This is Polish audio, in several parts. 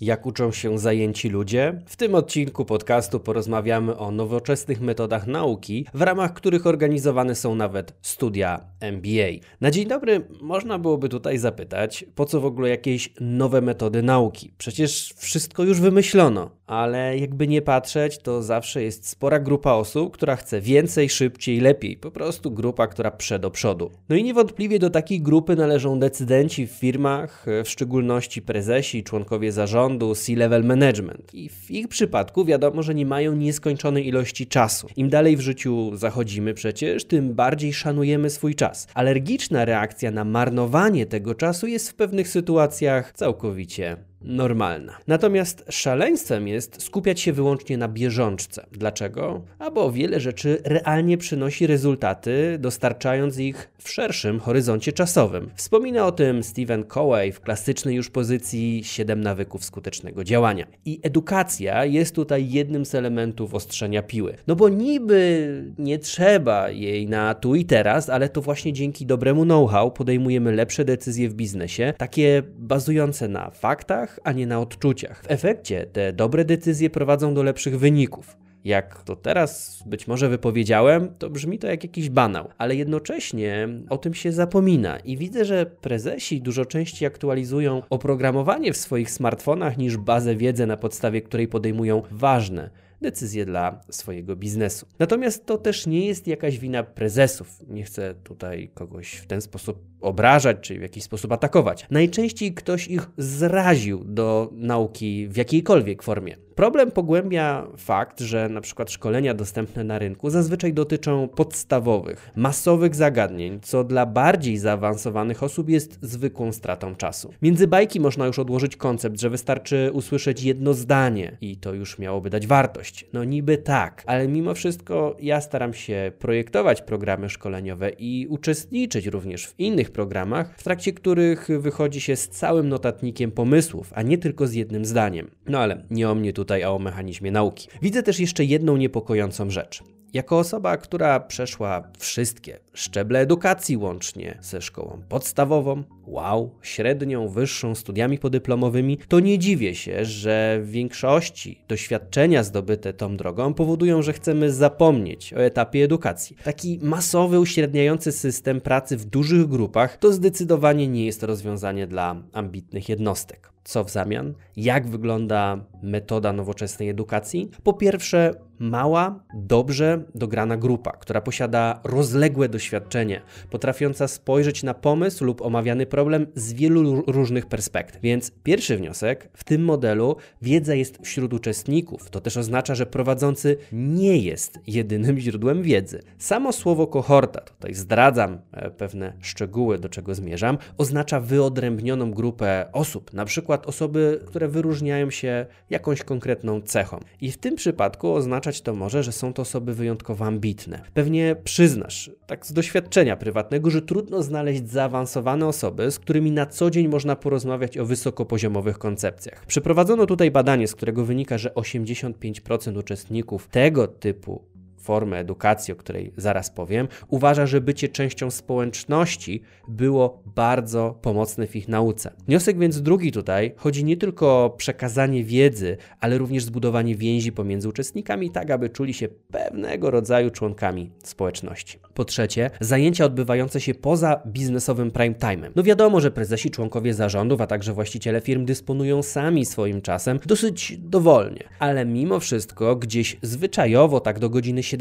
Jak uczą się zajęci ludzie? W tym odcinku podcastu porozmawiamy o nowoczesnych metodach nauki, w ramach których organizowane są nawet studia MBA. Na dzień dobry można byłoby tutaj zapytać, po co w ogóle jakieś nowe metody nauki? Przecież wszystko już wymyślono ale jakby nie patrzeć, to zawsze jest spora grupa osób, która chce więcej, szybciej, lepiej. Po prostu grupa, która prze do przodu. No i niewątpliwie do takiej grupy należą decydenci w firmach, w szczególności prezesi, członkowie zarządu, C-level management. I w ich przypadku wiadomo, że nie mają nieskończonej ilości czasu. Im dalej w życiu zachodzimy przecież, tym bardziej szanujemy swój czas. Alergiczna reakcja na marnowanie tego czasu jest w pewnych sytuacjach całkowicie normalna. Natomiast szaleństwem jest skupiać się wyłącznie na bieżączce. Dlaczego? A bo wiele rzeczy realnie przynosi rezultaty, dostarczając ich w szerszym horyzoncie czasowym. Wspomina o tym Stephen Covey w klasycznej już pozycji 7 nawyków skutecznego działania. I edukacja jest tutaj jednym z elementów ostrzenia piły. No bo niby nie trzeba jej na tu i teraz, ale to właśnie dzięki dobremu know-how podejmujemy lepsze decyzje w biznesie, takie bazujące na faktach, a nie na odczuciach. W efekcie te dobre decyzje prowadzą do lepszych wyników. Jak to teraz być może wypowiedziałem, to brzmi to jak jakiś banał, ale jednocześnie o tym się zapomina i widzę, że prezesi dużo częściej aktualizują oprogramowanie w swoich smartfonach niż bazę wiedzy, na podstawie której podejmują ważne decyzje dla swojego biznesu. Natomiast to też nie jest jakaś wina prezesów. Nie chcę tutaj kogoś w ten sposób obrażać czy w jakiś sposób atakować. Najczęściej ktoś ich zraził do nauki w jakiejkolwiek formie. Problem pogłębia fakt, że na przykład szkolenia dostępne na rynku zazwyczaj dotyczą podstawowych, masowych zagadnień, co dla bardziej zaawansowanych osób jest zwykłą stratą czasu. Między bajki można już odłożyć koncept, że wystarczy usłyszeć jedno zdanie i to już miałoby dać wartość. No niby tak, ale mimo wszystko ja staram się projektować programy szkoleniowe i uczestniczyć również w innych programach, w trakcie których wychodzi się z całym notatnikiem pomysłów, a nie tylko z jednym zdaniem. No ale nie o mnie tutaj, a o mechanizmie nauki. Widzę też jeszcze jedną niepokojącą rzecz. Jako osoba, która przeszła wszystkie szczeble edukacji łącznie ze szkołą podstawową, wow, średnią, wyższą, studiami podyplomowymi, to nie dziwię się, że w większości doświadczenia zdobyte tą drogą powodują, że chcemy zapomnieć o etapie edukacji. Taki masowy, uśredniający system pracy w dużych grupach to zdecydowanie nie jest rozwiązanie dla ambitnych jednostek. Co w zamian? Jak wygląda metoda nowoczesnej edukacji? Po pierwsze, mała, dobrze dograna grupa, która posiada rozległe doświadczenie, potrafiąca spojrzeć na pomysł lub omawiany problem z wielu różnych perspektyw. Więc pierwszy wniosek w tym modelu wiedza jest wśród uczestników. To też oznacza, że prowadzący nie jest jedynym źródłem wiedzy. Samo słowo kohorta, tutaj zdradzam e, pewne szczegóły, do czego zmierzam, oznacza wyodrębnioną grupę osób, na przykład osoby, które wyróżniają się jakąś konkretną cechą. I w tym przypadku oznaczać to może, że są to osoby wyjątkowo ambitne. Pewnie przyznasz, tak z doświadczenia prywatnego, że trudno znaleźć zaawansowane osoby, z którymi na co dzień można porozmawiać o wysokopoziomowych koncepcjach. Przeprowadzono tutaj badanie, z którego wynika, że 85% uczestników tego typu formy edukacji, o której zaraz powiem, uważa, że bycie częścią społeczności było bardzo pomocne w ich nauce. Wniosek więc drugi tutaj chodzi nie tylko o przekazanie wiedzy, ale również zbudowanie więzi pomiędzy uczestnikami, tak aby czuli się pewnego rodzaju członkami społeczności. Po trzecie, zajęcia odbywające się poza biznesowym prime time'em. No wiadomo, że prezesi, członkowie zarządów, a także właściciele firm dysponują sami swoim czasem dosyć dowolnie, ale mimo wszystko gdzieś zwyczajowo tak do godziny 17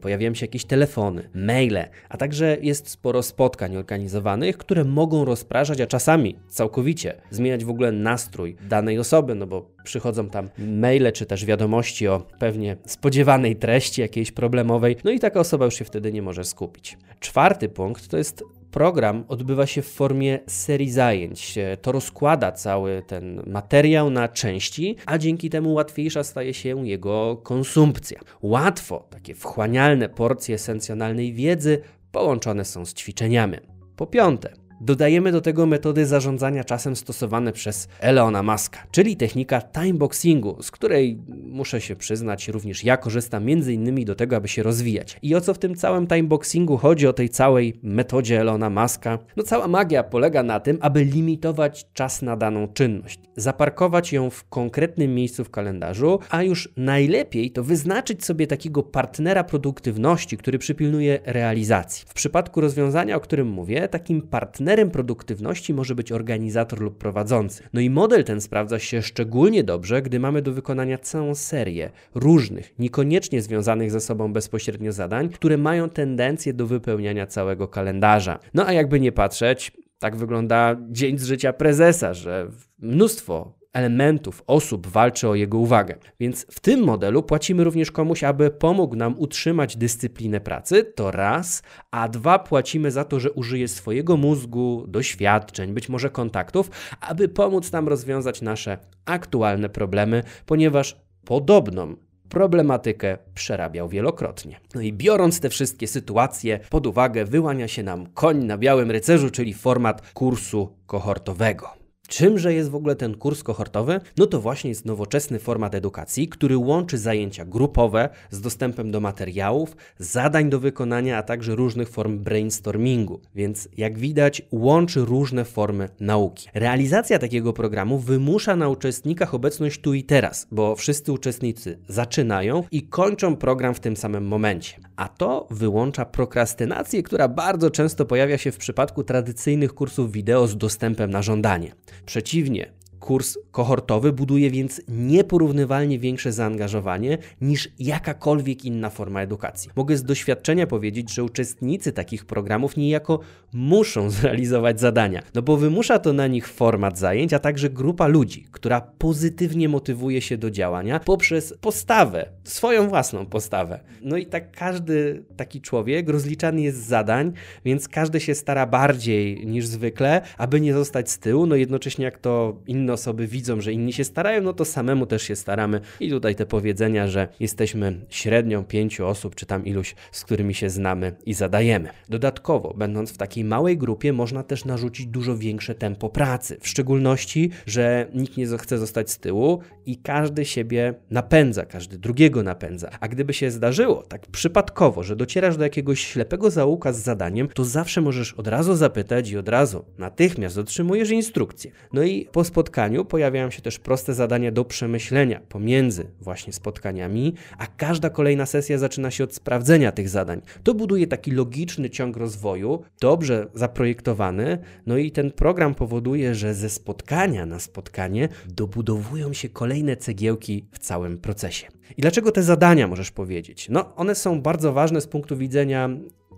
pojawiają się jakieś telefony, maile, a także jest sporo spotkań organizowanych, które mogą rozpraszać, a czasami całkowicie zmieniać w ogóle nastrój danej osoby, no bo przychodzą tam maile czy też wiadomości o pewnie spodziewanej treści jakiejś problemowej, no i taka osoba już się wtedy nie może skupić. Czwarty punkt to jest program odbywa się w formie serii zajęć. To rozkłada cały ten materiał na części, a dzięki temu łatwiejsza staje się jego konsumpcja. Łatwo takie wchłanialne porcje esencjonalnej wiedzy połączone są z ćwiczeniami. Po piąte, Dodajemy do tego metody zarządzania czasem stosowane przez Elona Muska, czyli technika timeboxingu, z której muszę się przyznać, również ja korzystam między innymi do tego, aby się rozwijać. I o co w tym całym timeboxingu chodzi, o tej całej metodzie Elona Muska? No cała magia polega na tym, aby limitować czas na daną czynność, zaparkować ją w konkretnym miejscu w kalendarzu, a już najlepiej to wyznaczyć sobie takiego partnera produktywności, który przypilnuje realizacji. W przypadku rozwiązania, o którym mówię, takim partnerem partnerem produktywności może być organizator lub prowadzący. No i model ten sprawdza się szczególnie dobrze, gdy mamy do wykonania całą serię różnych, niekoniecznie związanych ze sobą bezpośrednio zadań, które mają tendencję do wypełniania całego kalendarza. No a jakby nie patrzeć, tak wygląda dzień z życia prezesa, że mnóstwo elementów, osób walczy o jego uwagę. Więc w tym modelu płacimy również komuś, aby pomógł nam utrzymać dyscyplinę pracy, to raz, a dwa płacimy za to, że użyje swojego mózgu, doświadczeń, być może kontaktów, aby pomóc nam rozwiązać nasze aktualne problemy, ponieważ podobną problematykę przerabiał wielokrotnie. No i biorąc te wszystkie sytuacje pod uwagę, wyłania się nam koń na białym rycerzu, czyli format kursu kohortowego. Czymże jest w ogóle ten kurs kohortowy? No to właśnie jest nowoczesny format edukacji, który łączy zajęcia grupowe z dostępem do materiałów, zadań do wykonania, a także różnych form brainstormingu. Więc jak widać, łączy różne formy nauki. Realizacja takiego programu wymusza na uczestnikach obecność tu i teraz, bo wszyscy uczestnicy zaczynają i kończą program w tym samym momencie. A to wyłącza prokrastynację, która bardzo często pojawia się w przypadku tradycyjnych kursów wideo z dostępem na żądanie. Przeciwnie, Kurs kohortowy buduje więc nieporównywalnie większe zaangażowanie niż jakakolwiek inna forma edukacji. Mogę z doświadczenia powiedzieć, że uczestnicy takich programów niejako muszą zrealizować zadania, no bo wymusza to na nich format zajęć, a także grupa ludzi, która pozytywnie motywuje się do działania poprzez postawę, swoją własną postawę. No i tak każdy taki człowiek rozliczany jest z zadań, więc każdy się stara bardziej niż zwykle, aby nie zostać z tyłu, no jednocześnie jak to inne osoby widzą, że inni się starają, no to samemu też się staramy. I tutaj te powiedzenia, że jesteśmy średnią pięciu osób, czy tam iluś, z którymi się znamy i zadajemy. Dodatkowo, będąc w takiej małej grupie, można też narzucić dużo większe tempo pracy. W szczególności, że nikt nie chce zostać z tyłu i każdy siebie napędza, każdy drugiego napędza. A gdyby się zdarzyło tak przypadkowo, że docierasz do jakiegoś ślepego zaułka z zadaniem, to zawsze możesz od razu zapytać i od razu natychmiast otrzymujesz instrukcję. No i po spotkaniu spotkaniu pojawiają się też proste zadania do przemyślenia pomiędzy właśnie spotkaniami, a każda kolejna sesja zaczyna się od sprawdzenia tych zadań. To buduje taki logiczny ciąg rozwoju, dobrze zaprojektowany, no i ten program powoduje, że ze spotkania na spotkanie dobudowują się kolejne cegiełki w całym procesie. I dlaczego te zadania możesz powiedzieć? No, one są bardzo ważne z punktu widzenia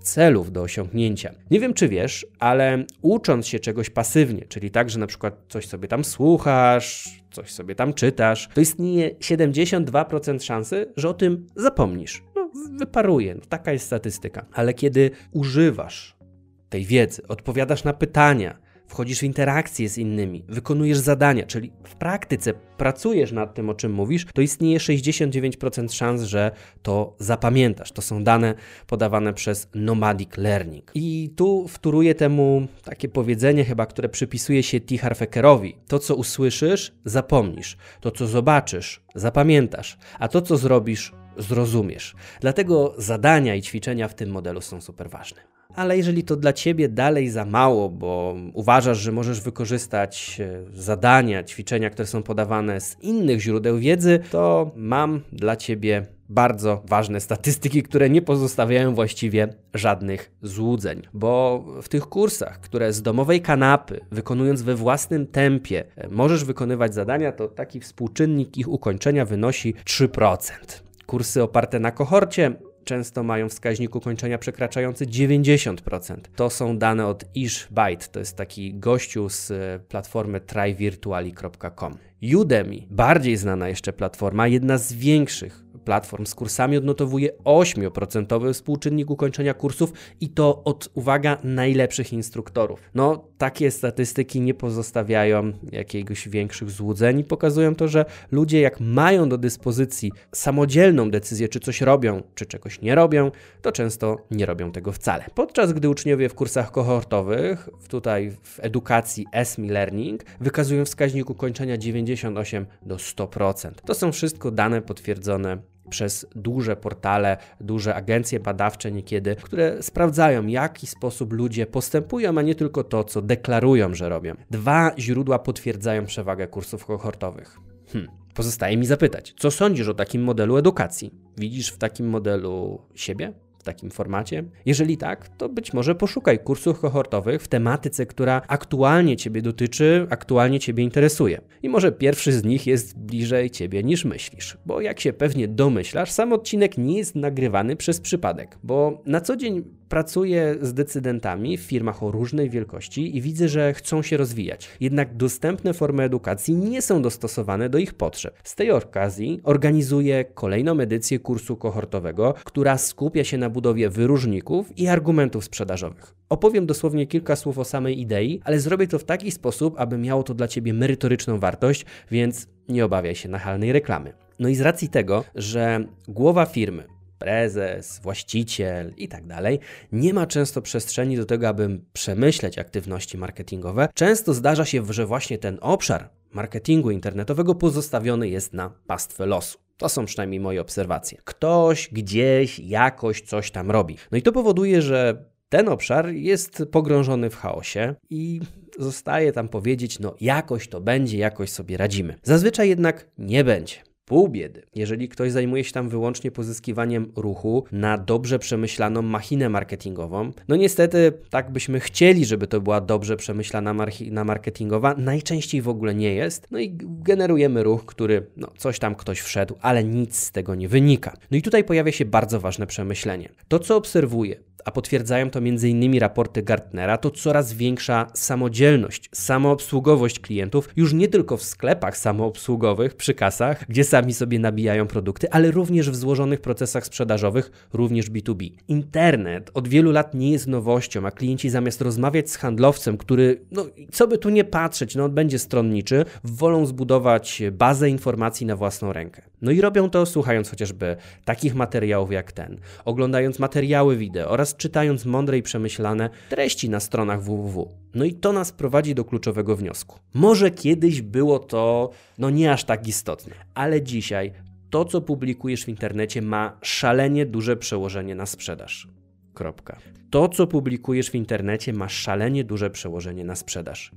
celów do osiągnięcia. Nie wiem, czy wiesz, ale ucząc się czegoś pasywnie, czyli tak, że na przykład coś sobie tam słuchasz, coś sobie tam czytasz, to istnieje 72% szansy, że o tym zapomnisz. No, wyparuje, no, taka jest statystyka. Ale kiedy używasz tej wiedzy, odpowiadasz na pytania, wchodzisz w interakcję z innymi, wykonujesz zadania, czyli w praktyce pracujesz nad tym, o czym mówisz, to istnieje 69% szans, że to zapamiętasz. To są dane podawane przez Nomadic Learning. I tu wtóruje temu takie powiedzenie chyba, które przypisuje się T. Harfeckerowi. To, co usłyszysz, zapomnisz. To, co zobaczysz, zapamiętasz. A to, co zrobisz, zrozumiesz. Dlatego zadania i ćwiczenia w tym modelu są super ważne ale jeżeli to dla ciebie dalej za mało, bo uważasz, że możesz wykorzystać e, zadania, ćwiczenia, które są podawane z innych źródeł wiedzy, to mam dla ciebie bardzo ważne statystyki, które nie pozostawiają właściwie żadnych złudzeń, bo w tych kursach, które z domowej kanapy, wykonując we własnym tempie, e, możesz wykonywać zadania, to taki współczynnik ich ukończenia wynosi 3%. Kursy oparte na kohorcie często mają wskaźnik ukończenia przekraczający 90%. To są dane od Ishbyte, to jest taki gościu z e, platformy tryvirtuali.com. Udemy, bardziej znana jeszcze platforma, jedna z większych platform z kursami odnotowuje 8% współczynnik ukończenia kursów i to od, uwaga, najlepszych instruktorów. No, takie statystyki nie pozostawiają jakiegoś większych złudzeń i pokazują to, że ludzie jak mają do dyspozycji samodzielną decyzję, czy coś robią, czy czegoś nie robią, to często nie robią tego wcale. Podczas gdy uczniowie w kursach kohortowych, tutaj w edukacji ESMI Learning, wykazują wskaźnik ukończenia 98 do 100%. To są wszystko dane potwierdzone przez duże portale, duże agencje badawcze niekiedy, które sprawdzają, w jaki sposób ludzie postępują, a nie tylko to, co deklarują, że robią. Dwa źródła potwierdzają przewagę kursów kohortowych. Hmm. Pozostaje mi zapytać, co sądzisz o takim modelu edukacji? Widzisz w takim modelu siebie? Takim formacie? Jeżeli tak, to być może poszukaj kursów kohortowych w tematyce, która aktualnie Ciebie dotyczy, aktualnie Ciebie interesuje. I może pierwszy z nich jest bliżej Ciebie niż myślisz, bo jak się pewnie domyślasz, sam odcinek nie jest nagrywany przez przypadek, bo na co dzień pracuję z decydentami w firmach o różnej wielkości i widzę, że chcą się rozwijać. Jednak dostępne formy edukacji nie są dostosowane do ich potrzeb. Z tej okazji organizuję kolejną edycję kursu kohortowego, która skupia się na budowie wyróżników i argumentów sprzedażowych. Opowiem dosłownie kilka słów o samej idei, ale zrobię to w taki sposób, aby miało to dla Ciebie merytoryczną wartość, więc nie obawiaj się nachalnej reklamy. No i z racji tego, że głowa firmy prezes, właściciel i tak dalej, nie ma często przestrzeni do tego, aby przemyśleć aktywności marketingowe. Często zdarza się, że właśnie ten obszar marketingu internetowego pozostawiony jest na pastwę losu. To są przynajmniej moje obserwacje. Ktoś gdzieś jakoś coś tam robi. No i to powoduje, że ten obszar jest pogrążony w chaosie i zostaje tam powiedzieć, no jakoś to będzie, jakoś sobie radzimy. Zazwyczaj jednak nie będzie pół biedy. Jeżeli ktoś zajmuje się tam wyłącznie pozyskiwaniem ruchu na dobrze przemyślaną machinę marketingową, no niestety tak byśmy chcieli, żeby to była dobrze przemyślana machina marketingowa, najczęściej w ogóle nie jest. No i generujemy ruch, który no coś tam ktoś wszedł, ale nic z tego nie wynika. No i tutaj pojawia się bardzo ważne przemyślenie. To co obserwuję, a potwierdzają to m.in. raporty Gartnera, to coraz większa samodzielność, samoobsługowość klientów, już nie tylko w sklepach samoobsługowych, przy kasach, gdzie sami sobie nabijają produkty, ale również w złożonych procesach sprzedażowych, również B2B. Internet od wielu lat nie jest nowością, a klienci zamiast rozmawiać z handlowcem, który, no co by tu nie patrzeć, no on będzie stronniczy, wolą zbudować bazę informacji na własną rękę. No i robią to słuchając chociażby takich materiałów jak ten, oglądając materiały wideo oraz czytając mądre i przemyślane treści na stronach www. No i to nas prowadzi do kluczowego wniosku. Może kiedyś było to no nie aż tak istotne, ale dzisiaj to, co publikujesz w internecie, ma szalenie duże przełożenie na sprzedaż. Kropka. To, co publikujesz w internecie, ma szalenie duże przełożenie na sprzedaż.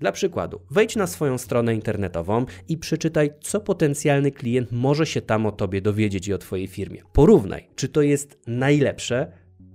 Dla przykładu, wejdź na swoją stronę internetową i przeczytaj, co potencjalny klient może się tam o tobie dowiedzieć i o twojej firmie. Porównaj, czy to jest najlepsze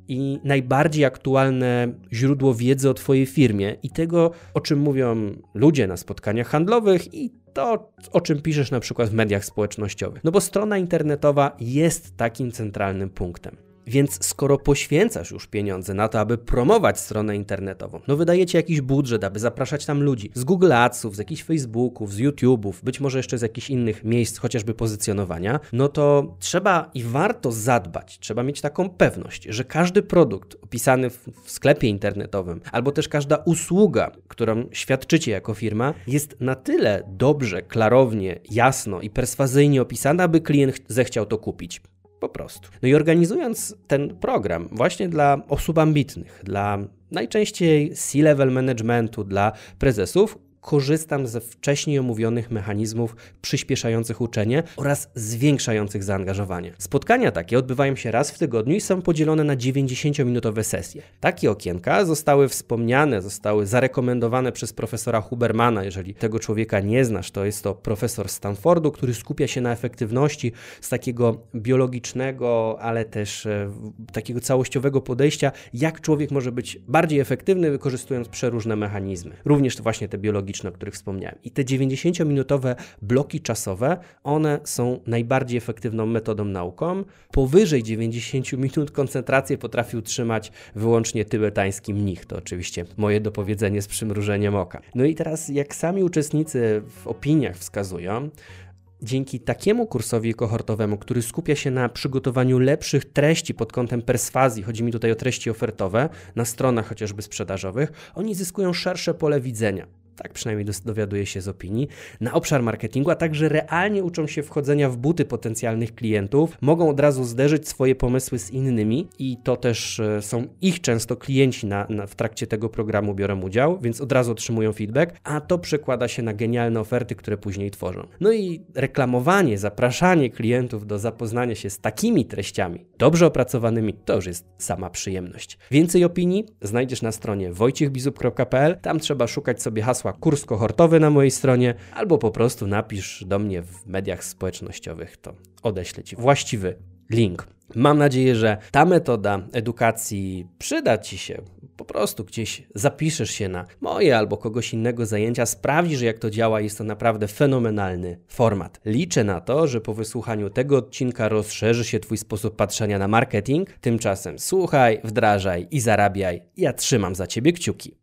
i najbardziej aktualne źródło wiedzy o Twojej firmie i tego, o czym mówią ludzie na spotkaniach handlowych i to, o czym piszesz na przykład w mediach społecznościowych. No bo strona internetowa jest takim centralnym punktem. Więc skoro poświęcasz już pieniądze na to, aby promować stronę internetową, no wydajecie jakiś budżet, aby zapraszać tam ludzi z Google Adsów, z jakichś Facebooków, z YouTube'ów, być może jeszcze z jakichś innych miejsc, chociażby pozycjonowania, no to trzeba i warto zadbać, trzeba mieć taką pewność, że każdy produkt opisany w, w sklepie internetowym, albo też każda usługa, którą świadczycie jako firma, jest na tyle dobrze, klarownie, jasno i perswazyjnie opisana, aby klient zechciał to kupić. Po prostu. No i organizując ten program właśnie dla osób ambitnych, dla najczęściej C-level managementu, dla prezesów, korzystam ze wcześniej omówionych mechanizmów przyspieszających uczenie oraz zwiększających zaangażowanie. Spotkania takie odbywają się raz w tygodniu i są podzielone na 90-minutowe sesje. Takie okienka zostały wspomniane, zostały zarekomendowane przez profesora Hubermana. Jeżeli tego człowieka nie znasz, to jest to profesor Stanfordu, który skupia się na efektywności z takiego biologicznego, ale też e, takiego całościowego podejścia, jak człowiek może być bardziej efektywny, wykorzystując przeróżne mechanizmy. Również to właśnie te biologiczne o których wspomniałem. I te 90-minutowe bloki czasowe, one są najbardziej efektywną metodą nauką. Powyżej 90 minut koncentrację potrafi utrzymać wyłącznie tybetański mnich. To oczywiście moje dopowiedzenie z przymrużeniem oka. No i teraz, jak sami uczestnicy w opiniach wskazują, dzięki takiemu kursowi kohortowemu, który skupia się na przygotowaniu lepszych treści pod kątem perswazji, chodzi mi tutaj o treści ofertowe, na stronach chociażby sprzedażowych, oni zyskują szersze pole widzenia tak przynajmniej dowiaduje się z opinii, na obszar marketingu, a także realnie uczą się wchodzenia w buty potencjalnych klientów, mogą od razu zderzyć swoje pomysły z innymi i to też e, są ich często klienci na, na, w trakcie tego programu biorą udział, więc od razu otrzymują feedback, a to przekłada się na genialne oferty, które później tworzą. No i reklamowanie, zapraszanie klientów do zapoznania się z takimi treściami, dobrze opracowanymi, to już jest sama przyjemność. Więcej opinii znajdziesz na stronie wojciechbizup.pl, tam trzeba szukać sobie hasła kurs kohortowy na mojej stronie, albo po prostu napisz do mnie w mediach społecznościowych, to odeślę Ci właściwy link. Mam nadzieję, że ta metoda edukacji przyda Ci się. Po prostu gdzieś zapiszesz się na moje albo kogoś innego zajęcia, sprawdzisz jak to działa. Jest to naprawdę fenomenalny format. Liczę na to, że po wysłuchaniu tego odcinka rozszerzy się Twój sposób patrzenia na marketing. Tymczasem słuchaj, wdrażaj i zarabiaj. Ja trzymam za Ciebie kciuki.